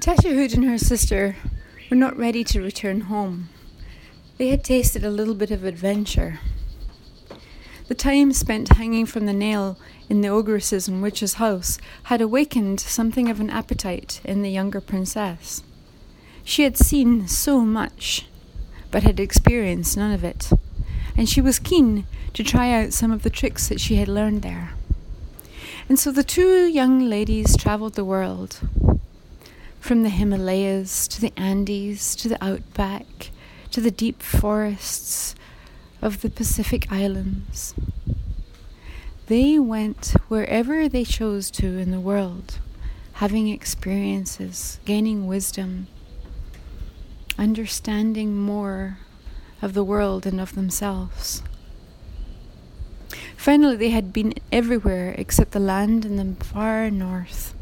Tatterhood and her sister were not ready to return home. They had tasted a little bit of adventure. The time spent hanging from the nail in the ogress's and witch's house had awakened something of an appetite in the younger princess. She had seen so much, but had experienced none of it, and she was keen to try out some of the tricks that she had learned there. And so the two young ladies travelled the world, from the Himalayas to the Andes to the outback to the deep forests of the Pacific Islands. They went wherever they chose to in the world, having experiences, gaining wisdom, understanding more of the world and of themselves. Finally, they had been everywhere except the land in the far north.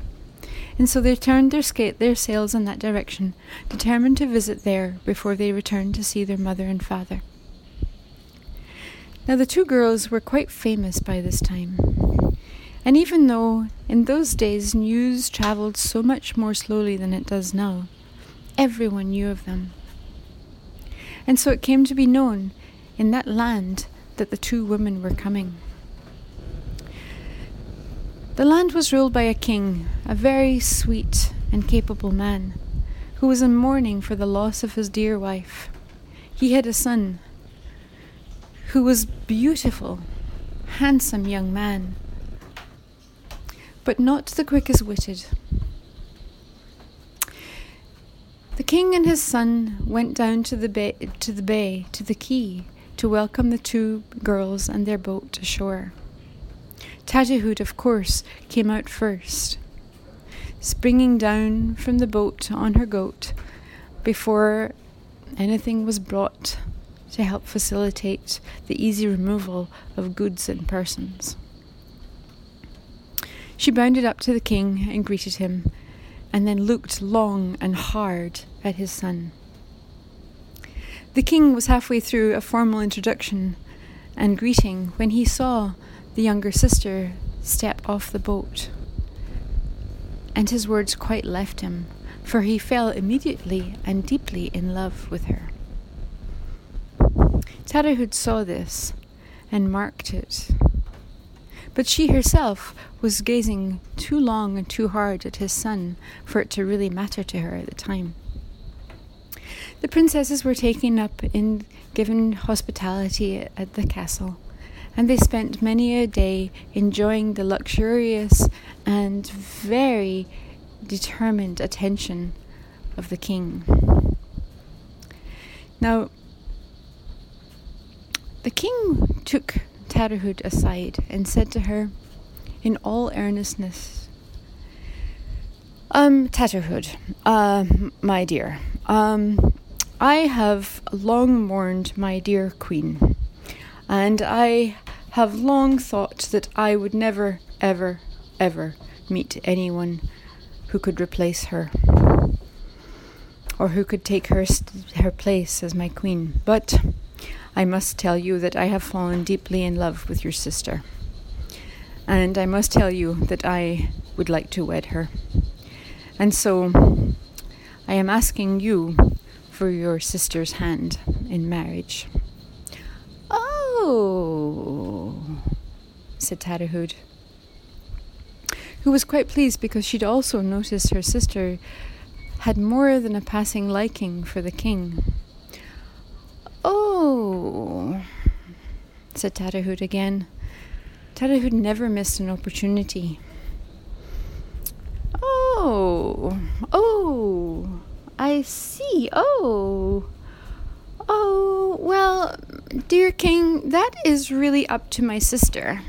And so they turned their, skate, their sails in that direction, determined to visit there before they returned to see their mother and father. Now, the two girls were quite famous by this time. And even though in those days news travelled so much more slowly than it does now, everyone knew of them. And so it came to be known in that land that the two women were coming. The land was ruled by a king, a very sweet and capable man, who was in mourning for the loss of his dear wife. He had a son who was beautiful, handsome young man, but not the quickest witted. The king and his son went down to the bay, to the bay, to the quay, to welcome the two girls and their boat ashore. Tatterhood, of course, came out first, springing down from the boat on her goat before anything was brought to help facilitate the easy removal of goods and persons. She bounded up to the king and greeted him, and then looked long and hard at his son. The king was halfway through a formal introduction and greeting when he saw the younger sister step off the boat. And his words quite left him, for he fell immediately and deeply in love with her. Tatterhood saw this and marked it. But she herself was gazing too long and too hard at his son for it to really matter to her at the time. The princesses were taken up in given hospitality at the castle, and they spent many a day enjoying the luxurious and very determined attention of the king. Now, the king took Tatterhood aside and said to her, in all earnestness, Um, Tatterhood, uh, my dear, um, I have long mourned my dear queen, and I have long thought that I would never, ever, ever meet anyone who could replace her or who could take her st- her place as my queen. But I must tell you that I have fallen deeply in love with your sister. And I must tell you that I would like to wed her. And so I am asking you for your sister's hand in marriage. Oh, said Tatterhood, who was quite pleased because she'd also noticed her sister had more than a passing liking for the king. Oh, said Tatterhood again. Tatterhood never missed an opportunity. Oh, oh, I see. Oh, oh, well, dear king, that is really up to my sister.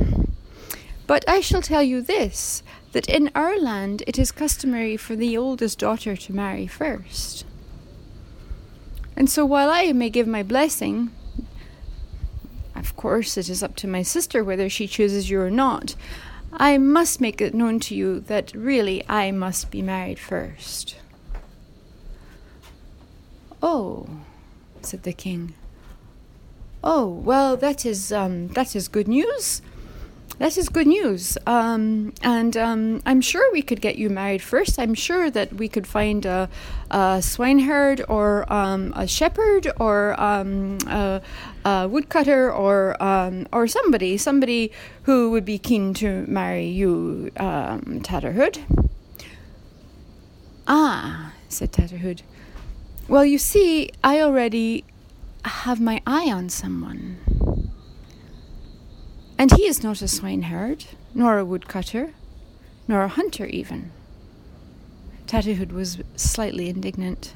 But I shall tell you this that in our land it is customary for the oldest daughter to marry first. And so while I may give my blessing, of course it is up to my sister whether she chooses you or not, I must make it known to you that really I must be married first. Oh, said the king. Oh, well, that is um, that is good news. that is good news. Um, and um, I'm sure we could get you married first. I'm sure that we could find a, a swineherd or um, a shepherd or um, a, a, woodcutter or um, or somebody, somebody who would be keen to marry you, um, Tatterhood. Ah, said Tatterhood. Well, you see, I already have my eye on someone. And he is not a swineherd, nor a woodcutter, nor a hunter even. Tatterhood was slightly indignant.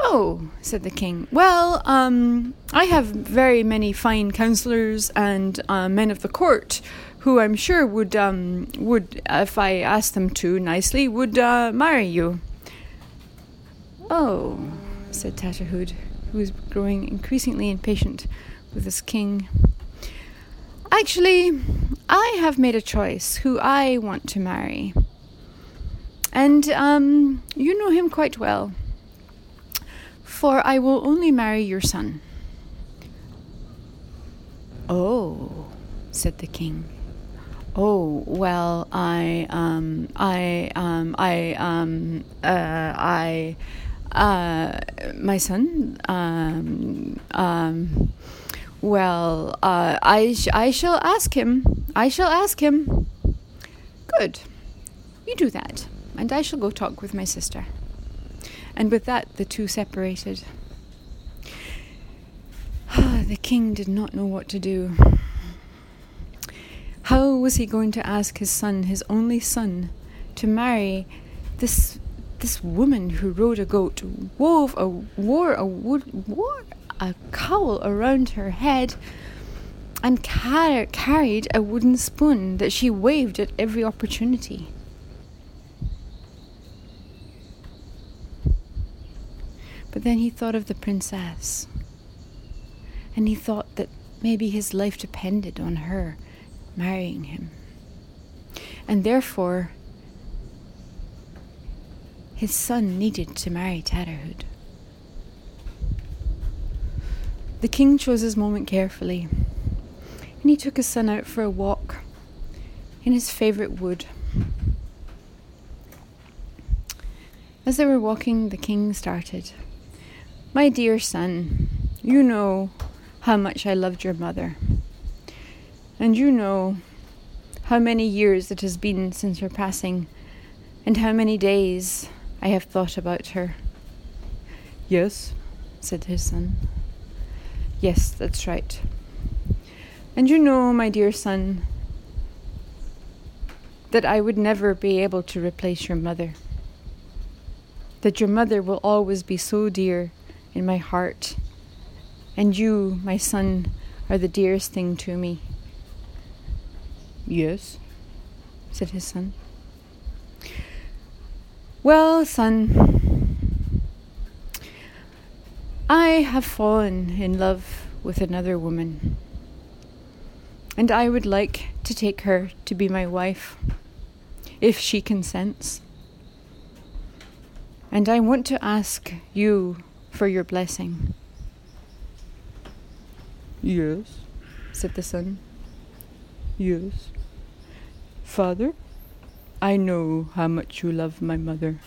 Oh, said the king. Well, um, I have very many fine councillors and uh, men of the court who I'm sure would, um, would, if I asked them to nicely, would uh, marry you. Oh, said Tatterhood, who was growing increasingly impatient with this king. Actually, I have made a choice who I want to marry. And um, you know him quite well. For I will only marry your son. Oh, said the king. Oh well, I um, I um, I um, uh, I uh, my son um, um, well, uh, I, sh- I shall ask him. I shall ask him. Good. You do that, and I shall go talk with my sister. And with that, the two separated. the king did not know what to do. How was he going to ask his son, his only son, to marry this this woman who rode a goat, wove a wore a wood wore a cowl around her head and car- carried a wooden spoon that she waved at every opportunity. But then he thought of the princess, and he thought that maybe his life depended on her marrying him. And therefore, his son needed to marry Tatterhood. The king chose his moment carefully, and he took his son out for a walk in his favourite wood. As they were walking, the king started. My dear son, you know how much I loved your mother. And you know how many years it has been since her passing, and how many days I have thought about her. Yes, said his son. Yes, that's right. And you know, my dear son, that I would never be able to replace your mother. That your mother will always be so dear in my heart. And you, my son, are the dearest thing to me. Yes, said his son. Well, son, I have fallen in love with another woman, and I would like to take her to be my wife, if she consents. And I want to ask you for your blessing. Yes, said the son. Yes. Father, I know how much you love my mother.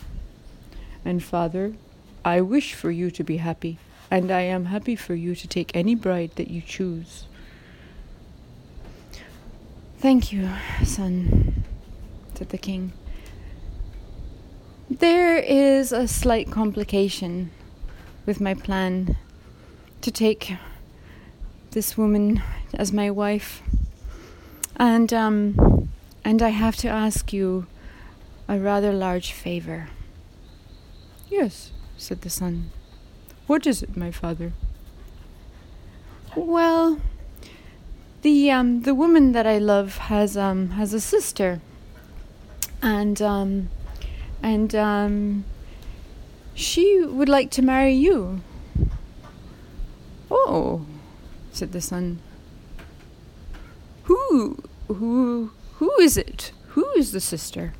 And, Father, I wish for you to be happy and I am happy for you to take any bride that you choose. Thank you, son, said the king. There is a slight complication with my plan to take this woman as my wife. And um and I have to ask you a rather large favor. Yes, said the son. What is it, my father? Well, the um, the woman that I love has um, has a sister, and um, and um, she would like to marry you. Oh, said the son. Who who who is it? Who is the sister?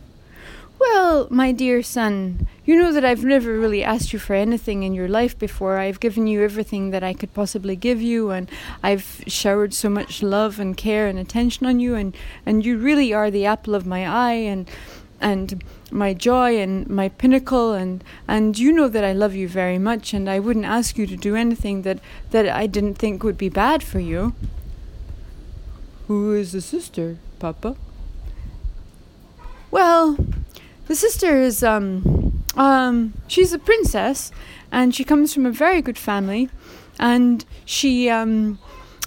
Well, my dear son, you know that I've never really asked you for anything in your life before. I've given you everything that I could possibly give you, and I've showered so much love and care and attention on you, and, and you really are the apple of my eye, and and my joy and my pinnacle and and you know that I love you very much and I wouldn't ask you to do anything that that I didn't think would be bad for you. Who is the sister, Papa? Well, the sister is um um she's a princess and she comes from a very good family and she um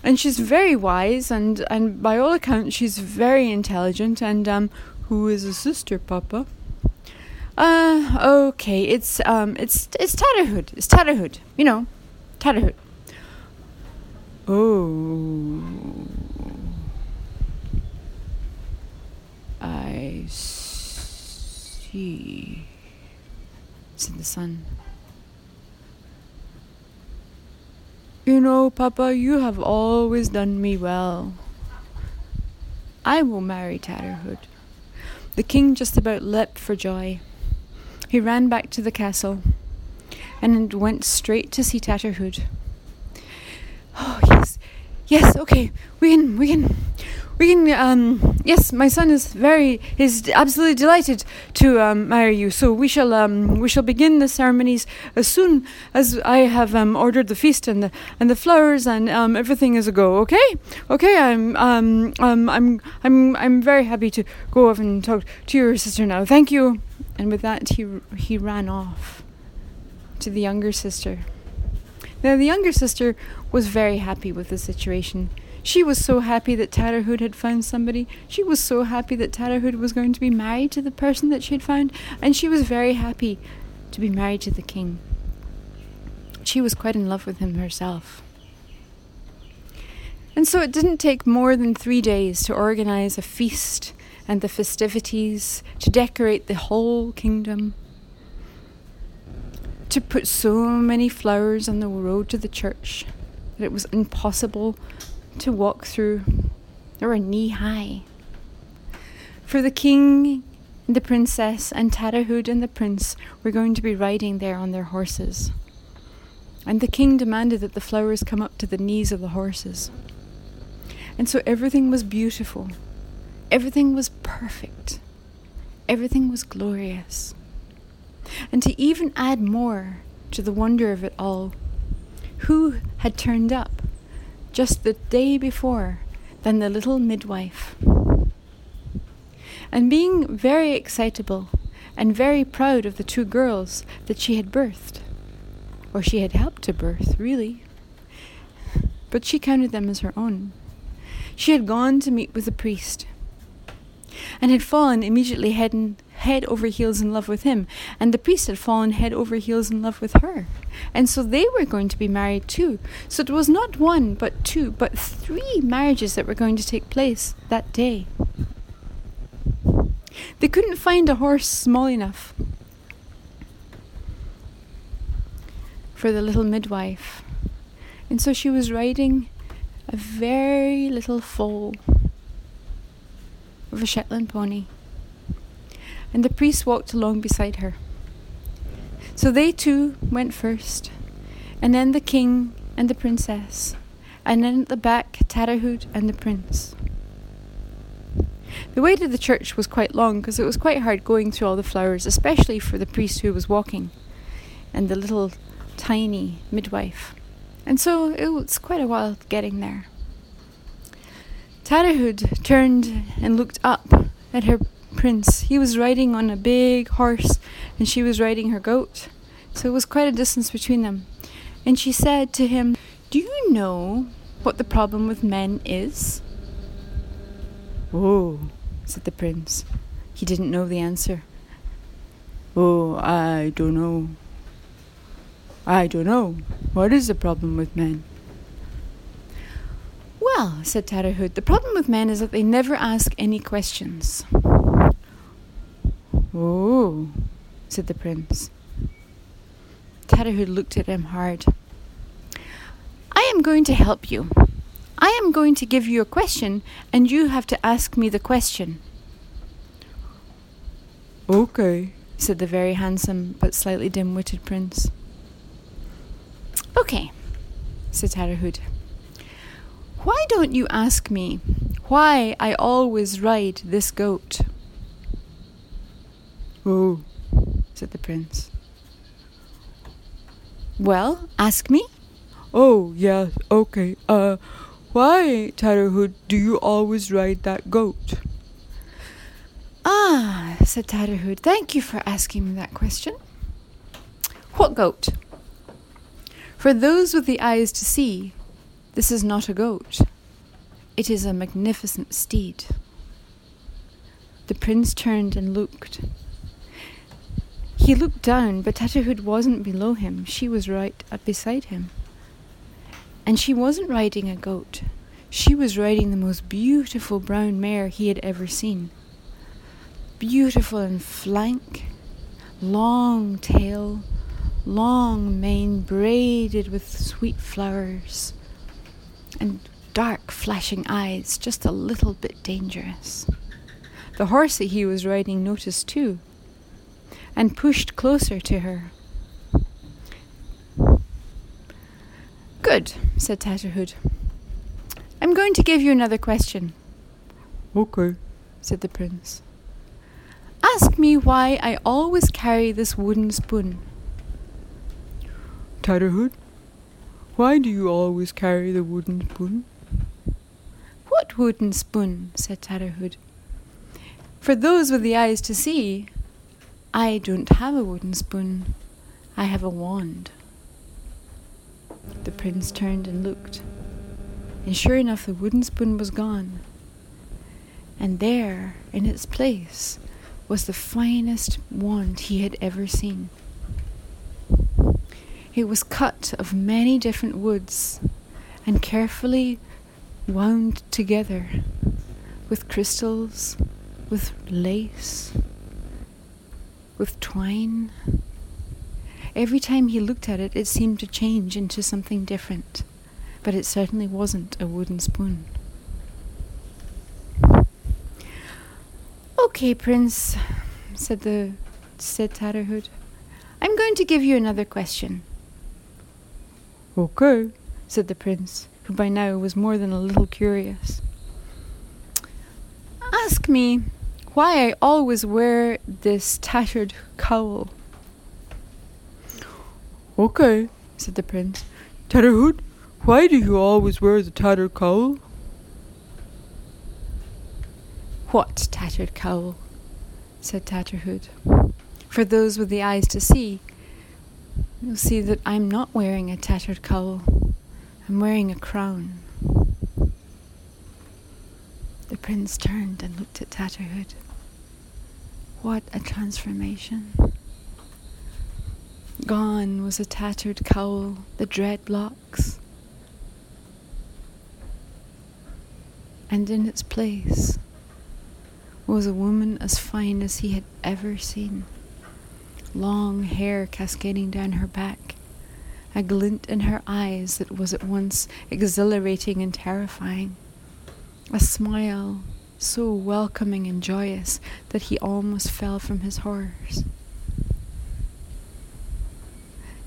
and she's very wise and and by all accounts she's very intelligent and um who is a sister, Papa? Uh, okay, it's um, it's it's Tatterhood. It's Tatterhood. You know, Tatterhood. Oh, I see," said the son. You know, Papa, you have always done me well. I will marry Tatterhood. The king just about leapt for joy. He ran back to the castle and went straight to see Tatterhood. Oh yes, yes, okay, we can, we can, we can. Um, yes, my son is very is absolutely delighted to um, marry you. So we shall um, we shall begin the ceremonies as soon as I have um, ordered the feast and the and the flowers and um, everything is a go. Okay, okay. I'm um, um I'm I'm I'm very happy to go off and talk to your sister now. Thank you. And with that, he he ran off to the younger sister. Now the younger sister was very happy with the situation. She was so happy that Tatterhood had found somebody. She was so happy that Tatterhood was going to be married to the person that she had found, and she was very happy to be married to the king. She was quite in love with him herself. And so it didn't take more than three days to organize a feast and the festivities, to decorate the whole kingdom, to put so many flowers on the road to the church that it was impossible to walk through. Were knee high. For the king, and the princess, and Tatterhood and the prince were going to be riding there on their horses. And the king demanded that the flowers come up to the knees of the horses. And so everything was beautiful. Everything was perfect. Everything was glorious. And to even add more to the wonder of it all, who had turned up just the day before than the little midwife. And being very excitable and very proud of the two girls that she had birthed, or she had helped to birth, really, but she counted them as her own. She had gone to meet with the priest and had fallen immediately head, in, head over heels in love with him, and the priest had fallen head over heels in love with her. And so they were going to be married too. So it was not one, but two, but three marriages that were going to take place that day. They couldn't find a horse small enough for the little midwife. And so she was riding a very little foal of a Shetland pony. And the priest walked along beside her. So they two went first, and then the king and the princess, and then at the back Tatterhood and the prince. The way to the church was quite long because it was quite hard going through all the flowers, especially for the priest who was walking and the little tiny midwife. And so it was quite a while getting there. Tatterhood turned and looked up at her prince. He was riding on a big horse, and she was riding her goat. So it was quite a distance between them. And she said to him, Do you know what the problem with men is? Oh, said the prince. He didn't know the answer. Oh, I don't know. I don't know. What is the problem with men? Well, said Tatterhood, the problem with men is that they never ask any questions. Oh, said the prince. Tatterhood looked at him hard. I am going to help you. I am going to give you a question, and you have to ask me the question. Okay, said the very handsome but slightly dim witted prince. Okay, said Tatterhood. Why don't you ask me why I always ride this goat? Oh, said the prince. Well, ask me. Oh, yes, okay. Uh, why, Tatterhood, do you always ride that goat? Ah, said Tatterhood, thank you for asking me that question. What goat? For those with the eyes to see, this is not a goat. It is a magnificent steed. The prince turned and looked. He looked down, but Tatterhood wasn't below him. She was right beside him. And she wasn't riding a goat. She was riding the most beautiful brown mare he had ever seen. Beautiful in flank, long tail, long mane braided with sweet flowers, and dark flashing eyes, just a little bit dangerous. The horse that he was riding noticed too, and pushed closer to her. Good, said Tatterhood. I'm going to give you another question. Okay, said the prince. Ask me why I always carry this wooden spoon. Tatterhood, why do you always carry the wooden spoon? What wooden spoon? said Tatterhood. For those with the eyes to see, I don't have a wooden spoon. I have a wand. The prince turned and looked, and sure enough, the wooden spoon was gone. And there, in its place, was the finest wand he had ever seen. It was cut of many different woods and carefully wound together with crystals, with lace, with twine. Every time he looked at it, it seemed to change into something different, but it certainly wasn't a wooden spoon. Okay, Prince, said the said Tatterhood. I'm going to give you another question. Okay, said the prince, who by now was more than a little curious. Ask me why I always wear this tattered cowl. Okay, said the prince. Tatterhood, why do you always wear the tattered cowl? What tattered cowl? said Tatterhood. For those with the eyes to see, You'll see that I'm not wearing a tattered cowl. I'm wearing a crown. The prince turned and looked at Tatterhood. What a transformation. Gone was a tattered cowl, the dreadlocks. And in its place was a woman as fine as he had ever seen long hair cascading down her back, a glint in her eyes that was at once exhilarating and terrifying, a smile so welcoming and joyous that he almost fell from his horse.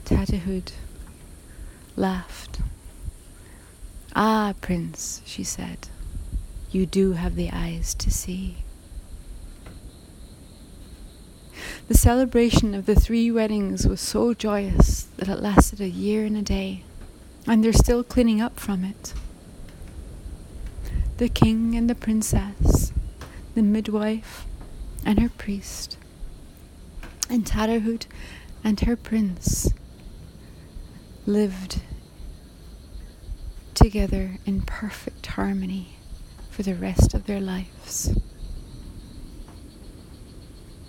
Tatterhood laughed. Ah, Prince, she said, you do have the eyes to see. The celebration of the three weddings was so joyous that it lasted a year and a day, and they're still cleaning up from it. The king and the princess, the midwife and her priest, and Tatterhood and her prince lived together in perfect harmony for the rest of their lives.